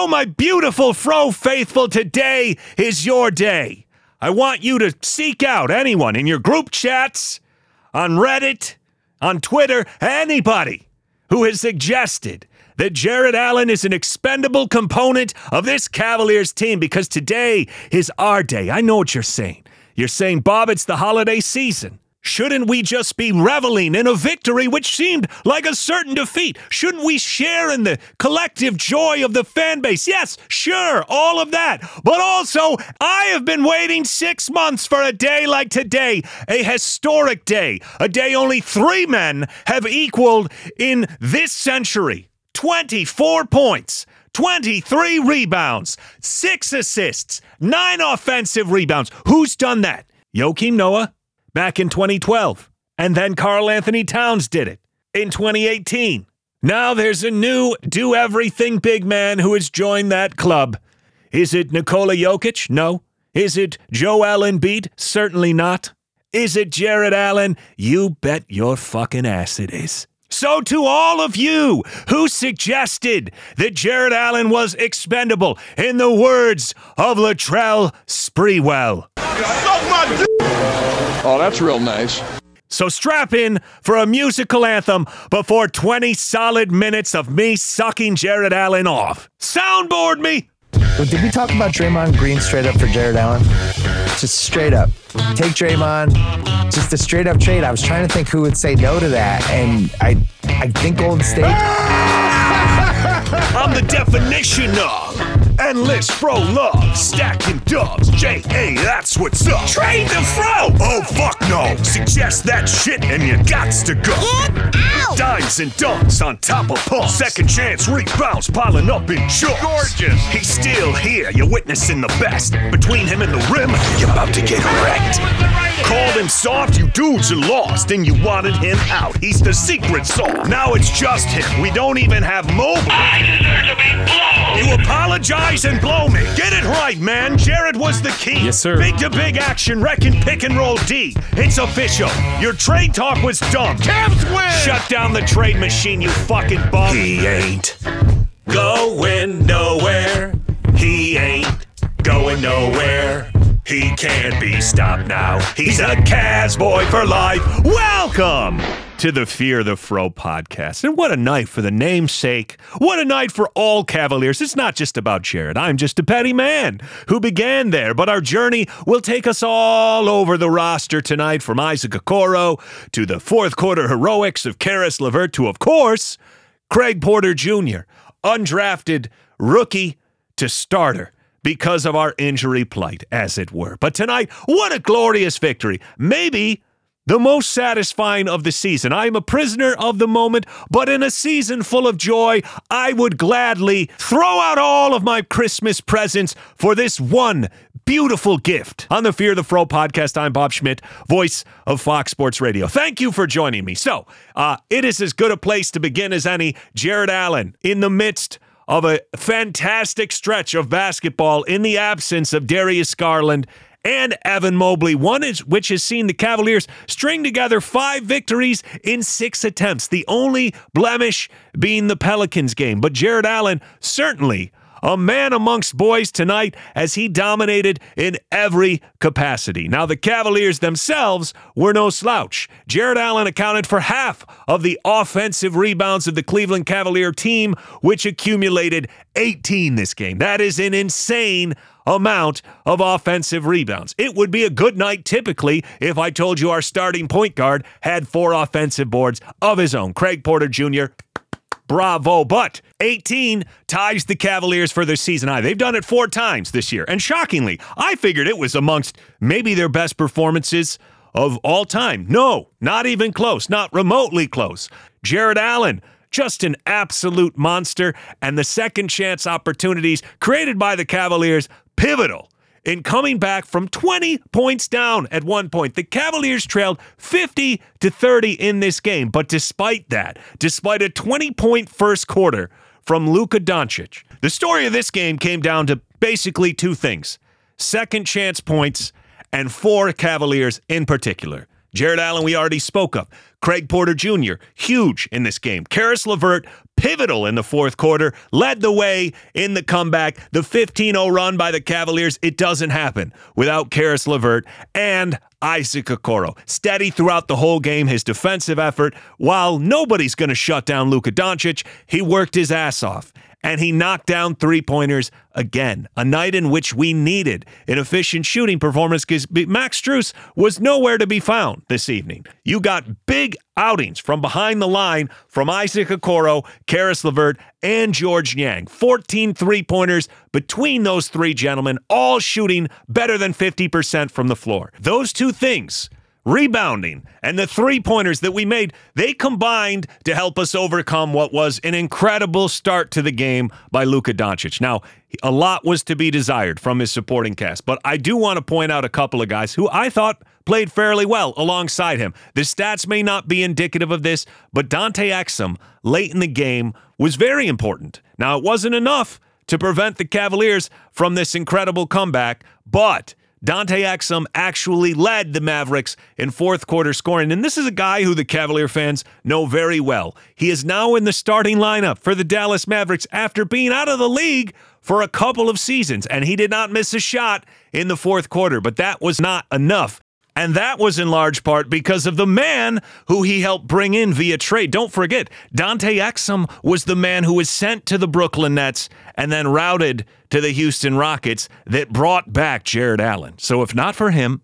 So, my beautiful Fro faithful, today is your day. I want you to seek out anyone in your group chats, on Reddit, on Twitter, anybody who has suggested that Jarrett Allen is an expendable component of this Cavaliers team because today is our day. I know what you're saying. You're saying, Bob, it's the holiday season. Shouldn't we just be reveling in a victory which seemed like a certain defeat? Shouldn't we share in the collective joy of the fan base? Yes, sure, all of that. But also, I have been waiting six months for a day like today, a historic day, a day only three men have equaled in this century 24 points. 23 rebounds, six assists, nine offensive rebounds. Who's done that? Joakim Noah, back in 2012. And then Karl Anthony Towns did it in 2018. Now there's a new do everything big man who has joined that club. Is it Nikola Jokic? No. Is it Joel Embiid? Certainly not. Is it Jarrett Allen? You bet your fucking ass it is. So, to all of you who suggested that Jarrett Allen was expendable, in the words of Latrell Sprewell, Oh, that's real nice. So strap in for a musical anthem before 20 solid minutes of me sucking Jarrett Allen off. Soundboard me! But did we talk about Draymond Green straight up for Jarrett Allen? Just straight up. Take Draymond. Just a straight up trade. I was trying to think who would say no to that, and I I think Golden State. I'm the definition of endless fro love, stacking dubs. J A, that's what's up. Trade the fro. Oh fuck no. Suggest that shit and you gots to go. Get out! Dimes and dunks on top of pumps. Second chance rebounds piling up in chunks. Gorgeous. He's still here. You're witnessing the best. Between him and the rim, you're about to get wrecked. Called him soft, you dudes are lost, and you wanted him out. He's the secret sauce. Now it's just him. We don't even have Mobley. I deserve to be blown. You apologize and blow me. Get it right, man. Jarrett was the key. Yes, sir. Big to big action, wrecking pick and roll D. It's official. Your trade talk was dumb. Cavs win. Shut down the trade machine, you fucking bum. He ain't going nowhere. He ain't going nowhere. He can't be stopped now. He's a Cavs boy for life. Welcome to the Fear the Fro podcast. And what a night for the namesake. What a night for all Cavaliers. It's not just about Jarrett. I'm just a petty man who began there, but our journey will take us all over the roster tonight from Isaac Okoro to the fourth quarter heroics of Caris LeVert to, of course, Craig Porter Jr., undrafted rookie to starter because of our injury plight, as it were. But tonight, what a glorious victory. Maybe the most satisfying of the season. I am a prisoner of the moment, but in a season full of joy, I would gladly throw out all of my Christmas presents for this one beautiful gift. On the Fear the Fro podcast, I'm Bob Schmidt, voice of Fox Sports Radio. Thank you for joining me. So, uh, it is as good a place to begin as any. Jarrett Allen in the midst of a fantastic stretch of basketball in the absence of Darius Garland and Evan Mobley, one is, which has seen the Cavaliers string together five victories in six attempts, the only blemish being the Pelicans game. But Jarrett Allen certainly a man amongst boys tonight as he dominated in every capacity. Now, the Cavaliers themselves were no slouch. Jarrett Allen accounted for half of the offensive rebounds of the Cleveland Cavalier team, which accumulated 18 this game. That is an insane amount of offensive rebounds. It would be a good night typically if I told you our starting point guard had four offensive boards of his own. Craig Porter Jr. Bravo. But 18 ties the Cavaliers for their season high. They've done it four times this year. And shockingly, I figured it was amongst maybe their best performances of all time. No, not even close, not remotely close. Jarrett Allen, just an absolute monster. And the second chance opportunities created by the Cavaliers, pivotal in coming back from 20 points down at one point. The Cavaliers trailed 50 to 30 in this game, but despite that, despite a 20 point first quarter from Luka Doncic, the story of this game came down to basically two things second chance points and four Cavaliers in particular. Jarrett Allen, we already spoke of. Craig Porter Jr., huge in this game. Caris LeVert, pivotal in the fourth quarter, led the way in the comeback. The 15 0 run by the Cavaliers, it doesn't happen without Caris LeVert and Isaac Okoro. Steady throughout the whole game, his defensive effort. While nobody's going to shut down Luka Doncic, he worked his ass off and he knocked down three pointers again. A night in which we needed an efficient shooting performance because Max Strus was nowhere to be found this evening. You got big outings from behind the line from Isaac Okoro, Caris LeVert, and Georges Niang. 14 three pointers between those three gentlemen, all shooting better than 50% from the floor. Those two things rebounding, and the three pointers that we made, they combined to help us overcome what was an incredible start to the game by Luka Doncic. Now, a lot was to be desired from his supporting cast, but I do want to point out a couple of guys who I thought played fairly well alongside him. The stats may not be indicative of this, but Dante Exum late in the game was very important. Now, it wasn't enough to prevent the Cavaliers from this incredible comeback, but Dante Exum actually led the Mavericks in fourth quarter scoring. And this is a guy who the Cavalier fans know very well. He is now in the starting lineup for the Dallas Mavericks after being out of the league for a couple of seasons. And he did not miss a shot in the fourth quarter, but that was not enough and that was in large part because of the man who he helped bring in via trade. Don't forget, Dante Exum was the man who was sent to the Brooklyn Nets and then routed to the Houston Rockets that brought back Jarrett Allen. So if not for him,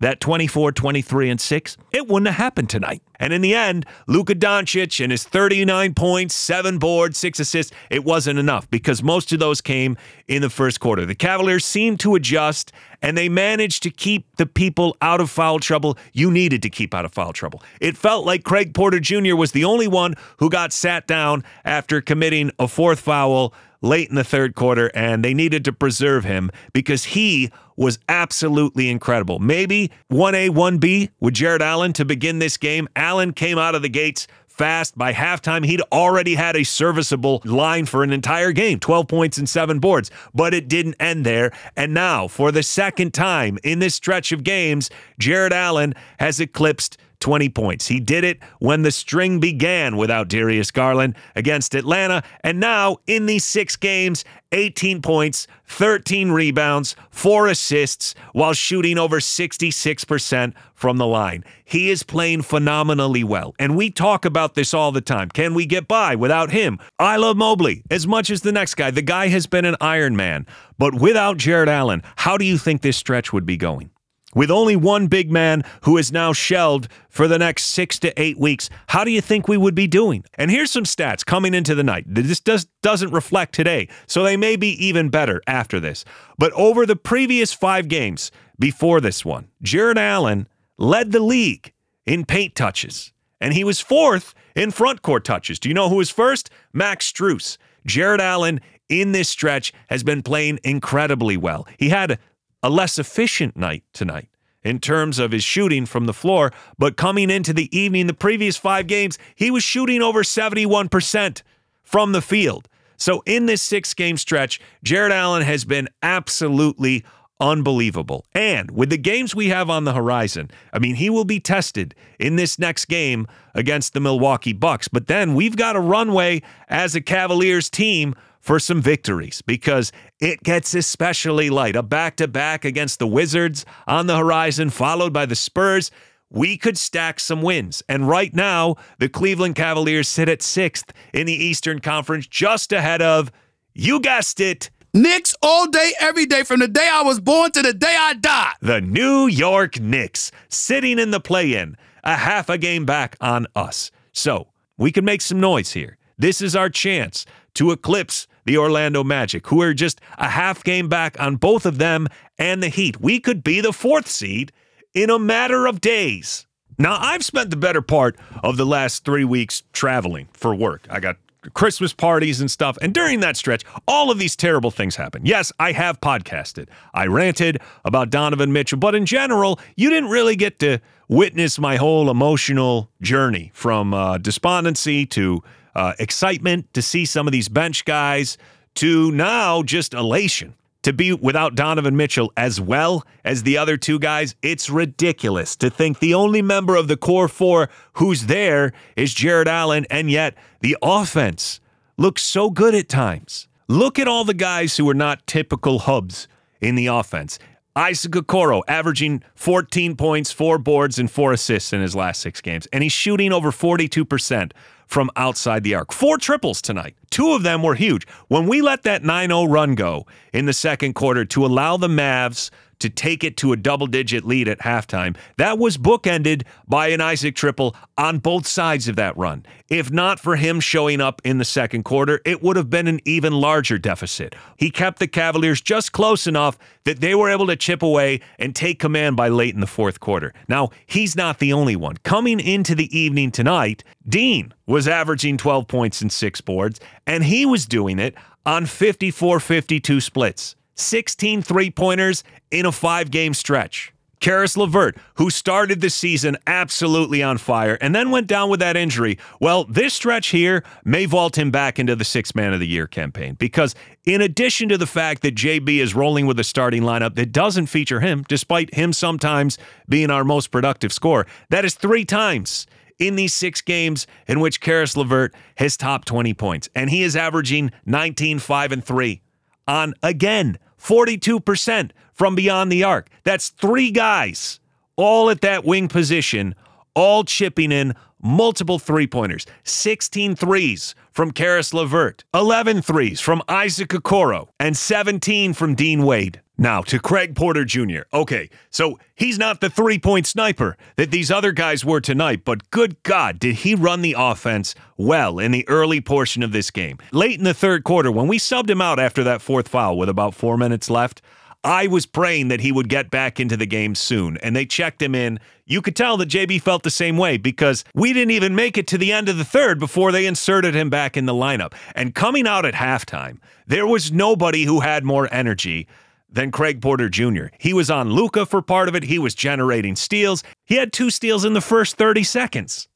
that 24, 23, and 6, it wouldn't have happened tonight. And in the end, Luka Doncic and his 39 points, seven boards, six assists, it wasn't enough because most of those came in the first quarter. The Cavaliers seemed to adjust and they managed to keep the people out of foul trouble you needed to keep out of foul trouble. It felt like Craig Porter Jr. was the only one who got sat down after committing a fourth foul late in the third quarter, and they needed to preserve him because he was absolutely incredible. Maybe 1A, 1B with Jarrett Allen to begin this game. Allen came out of the gates fast. By halftime, he'd already had a serviceable line for an entire game 12 points and seven boards, but it didn't end there. And now, for the second time in this stretch of games, Jarrett Allen has eclipsed 20 points. He did it when the string began without Darius Garland against Atlanta. And now, in these six games, 18 points, 13 rebounds, four assists, while shooting over 66% from the line. He is playing phenomenally well. And we talk about this all the time. Can we get by without him? I love Mobley as much as the next guy. The guy has been an Iron Man. But without Jarrett Allen, how do you think this stretch would be going? With only one big man who is now shelved for the next six to eight weeks, how do you think we would be doing? And here's some stats coming into the night. This does, doesn't reflect today, so they may be even better after this. But over the previous five games before this one, Jarrett Allen led the league in paint touches, and he was fourth in front court touches. Do you know who was first? Max Strus. Jarrett Allen in this stretch has been playing incredibly well. He had a less efficient night tonight in terms of his shooting from the floor, but coming into the evening, the previous five games, he was shooting over 71% from the field. So in this six game stretch, Jarrett Allen has been absolutely unbelievable. And with the games we have on the horizon, I mean, he will be tested in this next game against the Milwaukee Bucks. But then we've got a runway as a Cavaliers team for some victories because it gets especially light. A back to back against the Wizards on the horizon, followed by the Spurs. We could stack some wins. And right now, the Cleveland Cavaliers sit at sixth in the Eastern Conference, just ahead of, you guessed it, Knicks all day, every day, from the day I was born to the day I die. The New York Knicks sitting in the play in, a half a game back on us. So we can make some noise here. This is our chance to eclipse the Orlando Magic, who are just a half game back on both of them and the Heat. We could be the fourth seed in a matter of days. Now, I've spent the better part of the last three weeks traveling for work. I got Christmas parties and stuff. And during that stretch, all of these terrible things happened. Yes, I have podcasted. I ranted about Donovan Mitchell, but in general, you didn't really get to witness my whole emotional journey from uh, despondency to uh, excitement to see some of these bench guys to now just elation to be without Donovan Mitchell as well as the other two guys, it's ridiculous to think the only member of the core four who's there is Jarrett Allen, and yet the offense looks so good at times. Look at all the guys who are not typical hubs in the offense. Isaac Okoro averaging 14 points, four boards, and four assists in his last six games. And he's shooting over 42% from outside the arc. Four triples tonight. Two of them were huge. When we let that 9 0 run go in the second quarter to allow the Mavs to take it to a double digit lead at halftime. That was bookended by an Isaac triple on both sides of that run. If not for him showing up in the second quarter, it would have been an even larger deficit. He kept the Cavaliers just close enough that they were able to chip away and take command by late in the fourth quarter. Now, he's not the only one. Coming into the evening tonight, Dean was averaging 12 points and six boards, and he was doing it on 54 52 splits. 16 three pointers in a five game stretch. Caris LeVert, who started the season absolutely on fire and then went down with that injury. Well, this stretch here may vault him back into the six man of the year campaign because, in addition to the fact that JB is rolling with a starting lineup that doesn't feature him, despite him sometimes being our most productive scorer, that is three times in these six games in which Caris LeVert has topped 20 points. And he is averaging 19, 5, and 3 on, again, 42% from beyond the arc. That's three guys all at that wing position, all chipping in multiple three pointers, 16 threes from Caris LeVert, 11 threes from Isaac Okoro, and 17 from Dean Wade. Now to Craig Porter Jr. Okay, so he's not the three point sniper that these other guys were tonight, but good God, did he run the offense well in the early portion of this game? Late in the third quarter, when we subbed him out after that fourth foul with about four minutes left, I was praying that he would get back into the game soon, and they checked him in. You could tell that JB felt the same way because we didn't even make it to the end of the third before they inserted him back in the lineup. And coming out at halftime, there was nobody who had more energy than Craig Porter Jr. He was on Luka for part of it. He was generating steals. He had two steals in the first 30 seconds.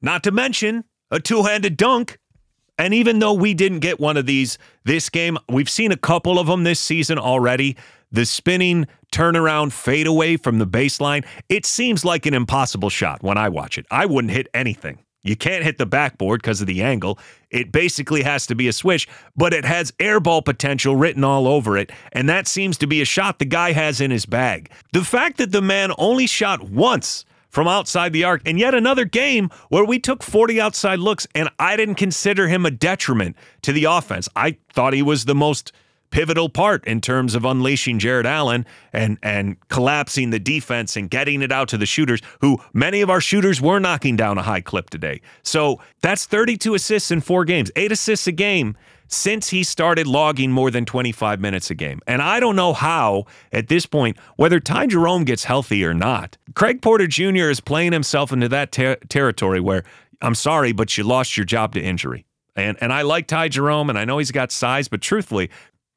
Not to mention a two handed dunk. And even though we didn't get one of these this game, we've seen a couple of them this season already. The spinning turnaround fade away from the baseline, it seems like an impossible shot when I watch it. I wouldn't hit anything. You can't hit the backboard because of the angle. It basically has to be a swish, but it has airball potential written all over it, and that seems to be a shot the guy has in his bag. The fact that the man only shot once from outside the arc, and yet another game where we took 40 outside looks, and I didn't consider him a detriment to the offense. I thought he was the most pivotal part in terms of unleashing Jarrett Allen and and collapsing the defense and getting it out to the shooters who many of our shooters were knocking down a high clip today. So that's 32 assists in 4 games, 8 assists a game since he started logging more than 25 minutes a game. And I don't know how at this point whether Ty Jerome gets healthy or not. Craig Porter Jr. is playing himself into that ter- territory where I'm sorry but you lost your job to injury. And and I like Ty Jerome and I know he's got size, but truthfully,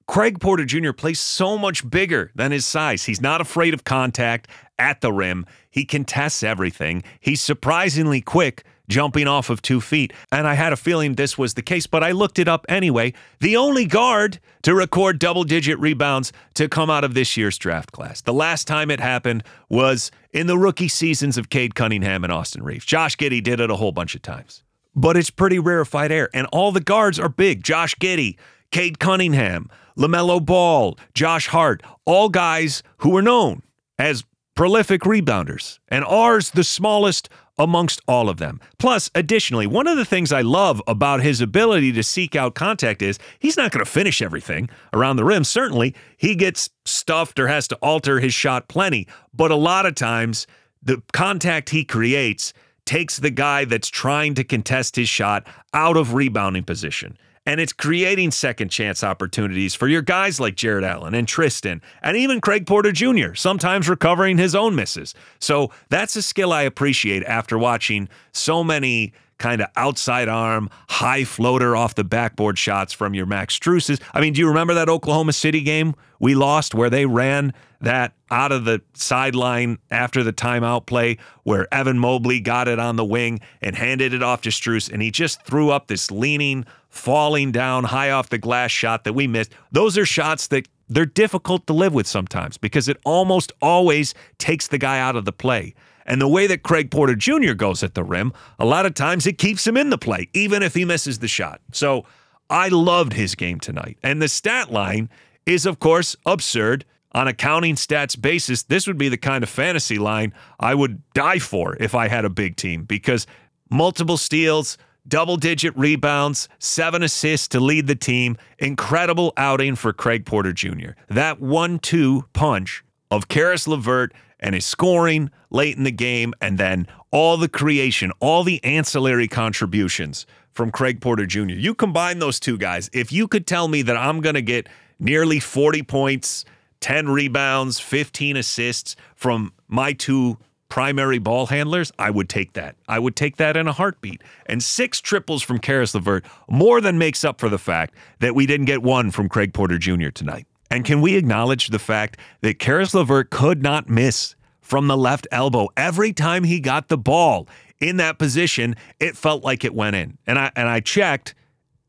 Craig Porter Jr. plays so much bigger than his size. He's not afraid of contact at the rim. He contests everything. He's surprisingly quick jumping off of two feet. And I had a feeling this was the case, but I looked it up anyway. The only guard to record double digit rebounds to come out of this year's draft class. The last time it happened was in the rookie seasons of Cade Cunningham and Austin Reaves. Josh Giddey did it a whole bunch of times. But it's pretty rarefied air. And all the guards are big. Josh Giddey, Cade Cunningham, LaMelo Ball, Josh Hart, all guys who were known as prolific rebounders, and ours the smallest amongst all of them. Plus, additionally, one of the things I love about his ability to seek out contact is he's not going to finish everything around the rim. Certainly, he gets stuffed or has to alter his shot plenty, but a lot of times the contact he creates takes the guy that's trying to contest his shot out of rebounding position and it's creating second chance opportunities for your guys like Jarrett Allen and Tristan and even Craig Porter Jr., sometimes recovering his own misses. So that's a skill I appreciate after watching so many kind of outside arm, high floater off the backboard shots from your Max Struses. I mean, do you remember that Oklahoma City game we lost where they ran that out of the sideline after the timeout play where Evan Mobley got it on the wing and handed it off to Strus and he just threw up this leaning falling down high off the glass shot that we missed. Those are shots that they're difficult to live with sometimes because it almost always takes the guy out of the play. And the way that Craig Porter Jr. goes at the rim, a lot of times it keeps him in the play, even if he misses the shot. So I loved his game tonight. And the stat line is, of course, absurd. On a counting stats basis, this would be the kind of fantasy line I would die for if I had a big team because multiple steals, double digit rebounds, seven assists to lead the team. Incredible outing for Craig Porter Jr. That one two punch of Caris LeVert and his scoring late in the game, and then all the creation, all the ancillary contributions from Craig Porter Jr. You combine those two guys, if you could tell me that I'm going to get nearly 40 points, 10 rebounds, 15 assists from my two primary ball handlers, I would take that. I would take that in a heartbeat. And six triples from Caris LeVert more than makes up for the fact that we didn't get one from Craig Porter Jr. tonight. And can we acknowledge the fact that Caris LeVert could not miss from the left elbow every time he got the ball in that position? It felt like it went in. And I and I checked,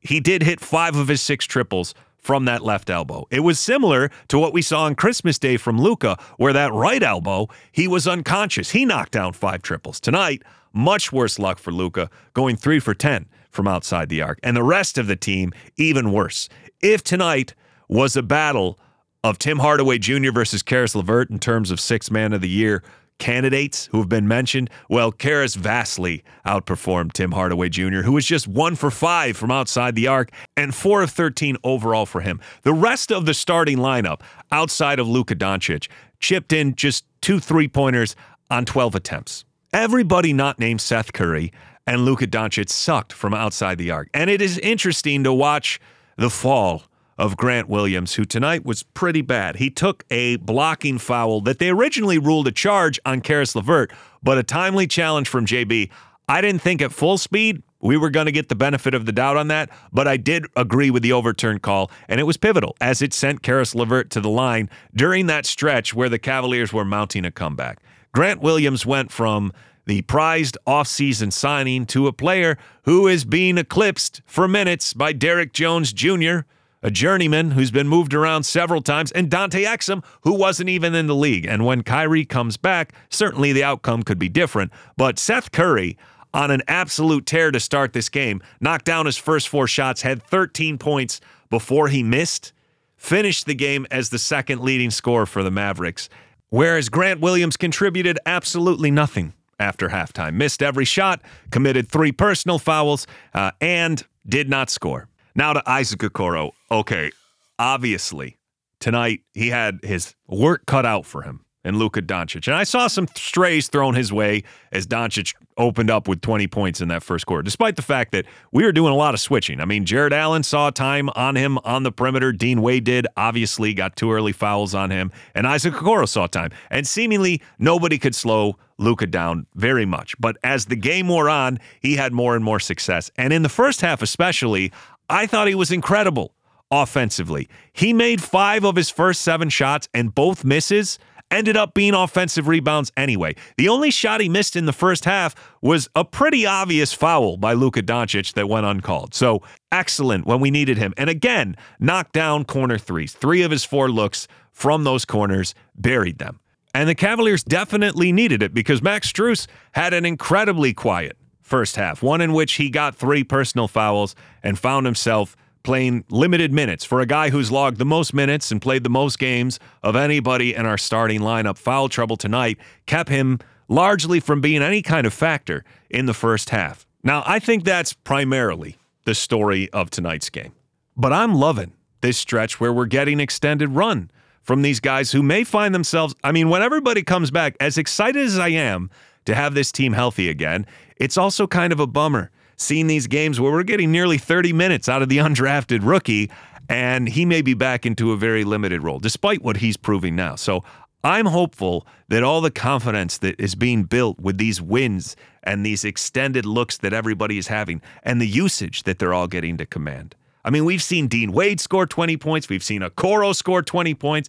he did hit five of his six triples from that left elbow. It was similar to what we saw on Christmas Day from Luka, where that right elbow, he was unconscious. He knocked down five triples. Tonight, much worse luck for Luka, going three for 10 from outside the arc. And the rest of the team, even worse. If tonight was a battle of Tim Hardaway Jr. versus Caris LeVert in terms of six man of the year candidates who have been mentioned, well, Caris vastly outperformed Tim Hardaway Jr., who was just one for five from outside the arc and four of 13 overall for him. The rest of the starting lineup, outside of Luka Doncic, chipped in just two three pointers on 12 attempts. Everybody not named Seth Curry and Luka Doncic sucked from outside the arc. And it is interesting to watch the fall of Grant Williams, who tonight was pretty bad. He took a blocking foul that they originally ruled a charge on Caris LeVert, but a timely challenge from JB. I didn't think at full speed we were going to get the benefit of the doubt on that, but I did agree with the overturn call, and it was pivotal as it sent Caris LeVert to the line during that stretch where the Cavaliers were mounting a comeback. Grant Williams went from the prized offseason signing to a player who is being eclipsed for minutes by Derrick Jones Jr., a journeyman who's been moved around several times, and Dante Exum, who wasn't even in the league. And when Kyrie comes back, certainly the outcome could be different. But Seth Curry, on an absolute tear to start this game, knocked down his first four shots, had 13 points before he missed, finished the game as the second leading scorer for the Mavericks. Whereas Grant Williams contributed absolutely nothing after halftime, missed every shot, committed three personal fouls, uh, and did not score. Now to Isaac Okoro. Okay, obviously, tonight he had his work cut out for him and Luka Doncic. And I saw some strays thrown his way as Doncic opened up with 20 points in that first quarter, despite the fact that we were doing a lot of switching. I mean, Jarrett Allen saw time on him on the perimeter. Dean Wade did, obviously, got two early fouls on him. And Isaac Okoro saw time. And seemingly nobody could slow Luka down very much. But as the game wore on, he had more and more success. And in the first half, especially, I thought he was incredible offensively. He made five of his first seven shots, and both misses ended up being offensive rebounds anyway. The only shot he missed in the first half was a pretty obvious foul by Luka Doncic that went uncalled. So excellent when we needed him. And again, knocked down corner threes. Three of his four looks from those corners buried them. And the Cavaliers definitely needed it because Max Strus had an incredibly quiet first half, one in which he got three personal fouls and found himself playing limited minutes for a guy who's logged the most minutes and played the most games of anybody in our starting lineup. Foul trouble tonight kept him largely from being any kind of factor in the first half. Now, I think that's primarily the story of tonight's game. But I'm loving this stretch where we're getting extended run from these guys who may find themselves. I mean, when everybody comes back, as excited as I am to have this team healthy again, it's also kind of a bummer seeing these games where we're getting nearly 30 minutes out of the undrafted rookie, and he may be back into a very limited role, despite what he's proving now. So I'm hopeful that all the confidence that is being built with these wins and these extended looks that everybody is having and the usage that they're all getting to command. I mean, we've seen Dean Wade score 20 points. We've seen Okoro score 20 points.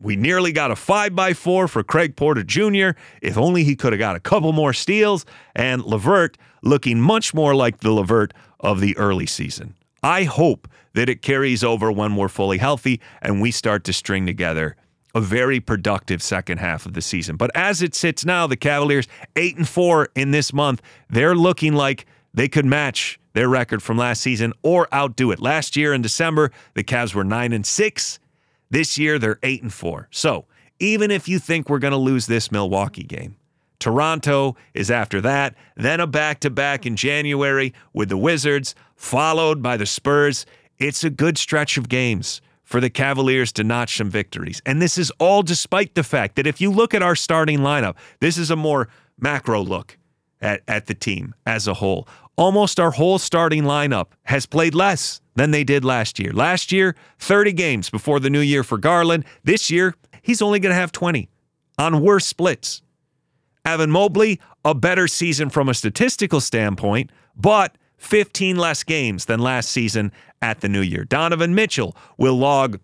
We nearly got a five by four for Craig Porter Jr. If only he could have got a couple more steals. And LeVert looking much more like the LeVert of the early season. I hope that it carries over when we're fully healthy and we start to string together a very productive second half of the season. But as it sits now, the Cavaliers 8 and 4 in this month, they're looking like they could match their record from last season or outdo it. Last year in December, the Cavs were 9 and 6. This year they're 8 and 4. So, even if you think we're going to lose this Milwaukee game, Toronto is after that, then a back to back in January with the Wizards, followed by the Spurs. It's a good stretch of games for the Cavaliers to notch some victories. And this is all despite the fact that if you look at our starting lineup, this is a more macro look at, at the team as a whole. Almost our whole starting lineup has played less than they did last year. Last year, 30 games before the new year for Garland. This year, he's only going to have 20 on worse splits. Evan Mobley, a better season from a statistical standpoint, but 15 less games than last season at the new year. Donovan Mitchell will log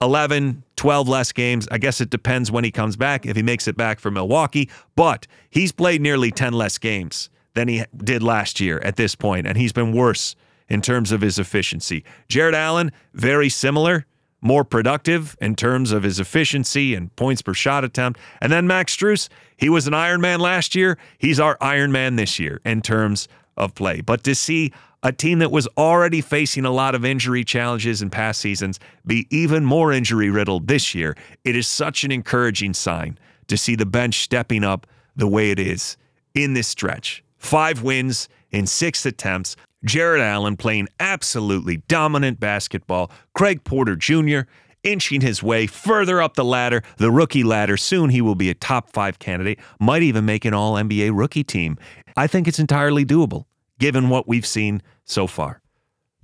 11, 12 less games. I guess it depends when he comes back, if he makes it back for Milwaukee, but he's played nearly 10 less games than he did last year at this point, and he's been worse in terms of his efficiency. Jarrett Allen, very similar, more productive in terms of his efficiency and points per shot attempt. And then Max Strus, he was an Iron Man last year. He's our Iron Man this year in terms of play. But to see a team that was already facing a lot of injury challenges in past seasons be even more injury riddled this year, it is such an encouraging sign to see the bench stepping up the way it is in this stretch. Five wins in six attempts. Jarrett Allen playing absolutely dominant basketball. Craig Porter Jr. inching his way further up the ladder, the rookie ladder. Soon he will be a top five candidate, might even make an all NBA rookie team. I think it's entirely doable given what we've seen so far.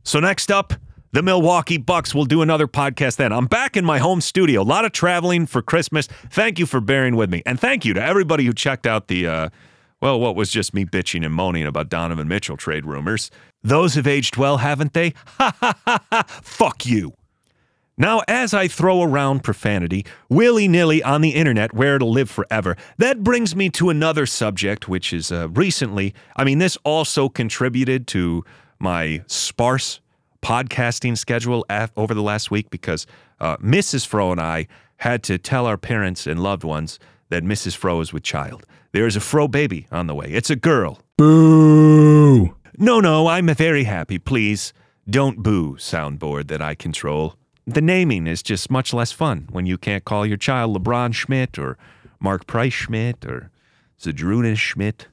So, next up, the Milwaukee Bucks. We'll do another podcast then. I'm back in my home studio. A lot of traveling for Christmas. Thank you for bearing with me. And thank you to everybody who checked out the, uh, well, what was just me bitching and moaning about Donovan Mitchell trade rumors. Those have aged well, haven't they? Ha ha ha ha. Fuck you. Now, as I throw around profanity willy nilly on the internet where it'll live forever, that brings me to another subject, which is uh, recently, I mean, this also contributed to my sparse podcasting schedule af- over the last week because uh, Mrs. Fro and I had to tell our parents and loved ones that Mrs. Fro is with child. There is a Fro baby on the way. It's a girl. Boo! No, no, I'm very happy. Please don't boo, soundboard that I control the naming is just much less fun when you can't call your child LeBron Schmidt or Mark Price Schmidt or Zydrunas Schmidt.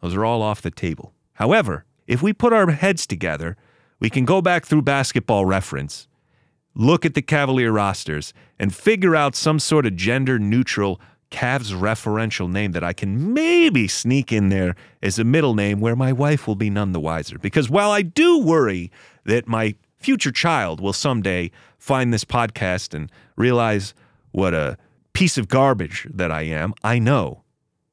Those are all off the table. However, if we put our heads together, we can go back through basketball reference, look at the Cavalier rosters, and figure out some sort of gender neutral Cavs referential name that I can maybe sneak in there as a middle name where my wife will be none the wiser. Because while I do worry that my future child will someday find this podcast and realize what a piece of garbage that I am, I know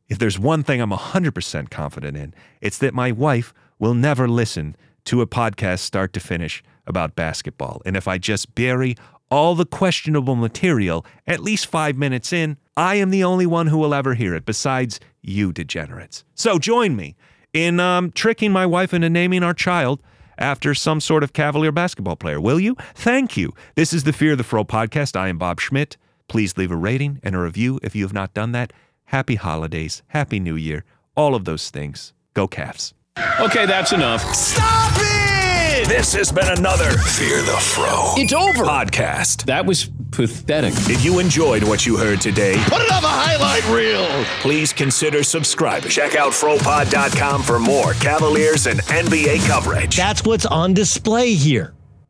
if there's one thing I'm 100% confident in, it's that my wife will never listen to a podcast start to finish about basketball. And if I just bury all the questionable material at least five minutes in, I am the only one who will ever hear it, besides you degenerates. So join me in um, tricking my wife into naming our child after some sort of Cavalier basketball player, will you? Thank you. This is the Fear the Fro podcast. I am Bob Schmidt. Please leave a rating and a review if you have not done that. Happy holidays, Happy New Year, all of those things. Go Cavs. Okay, that's enough. Stop it! This has been another Fear the Fro. It's over. Podcast. That was pathetic. If you enjoyed what you heard today, Put it on the highlight reel. please consider subscribing. Check out FroPod.com for more Cavaliers and NBA coverage. That's what's on display here.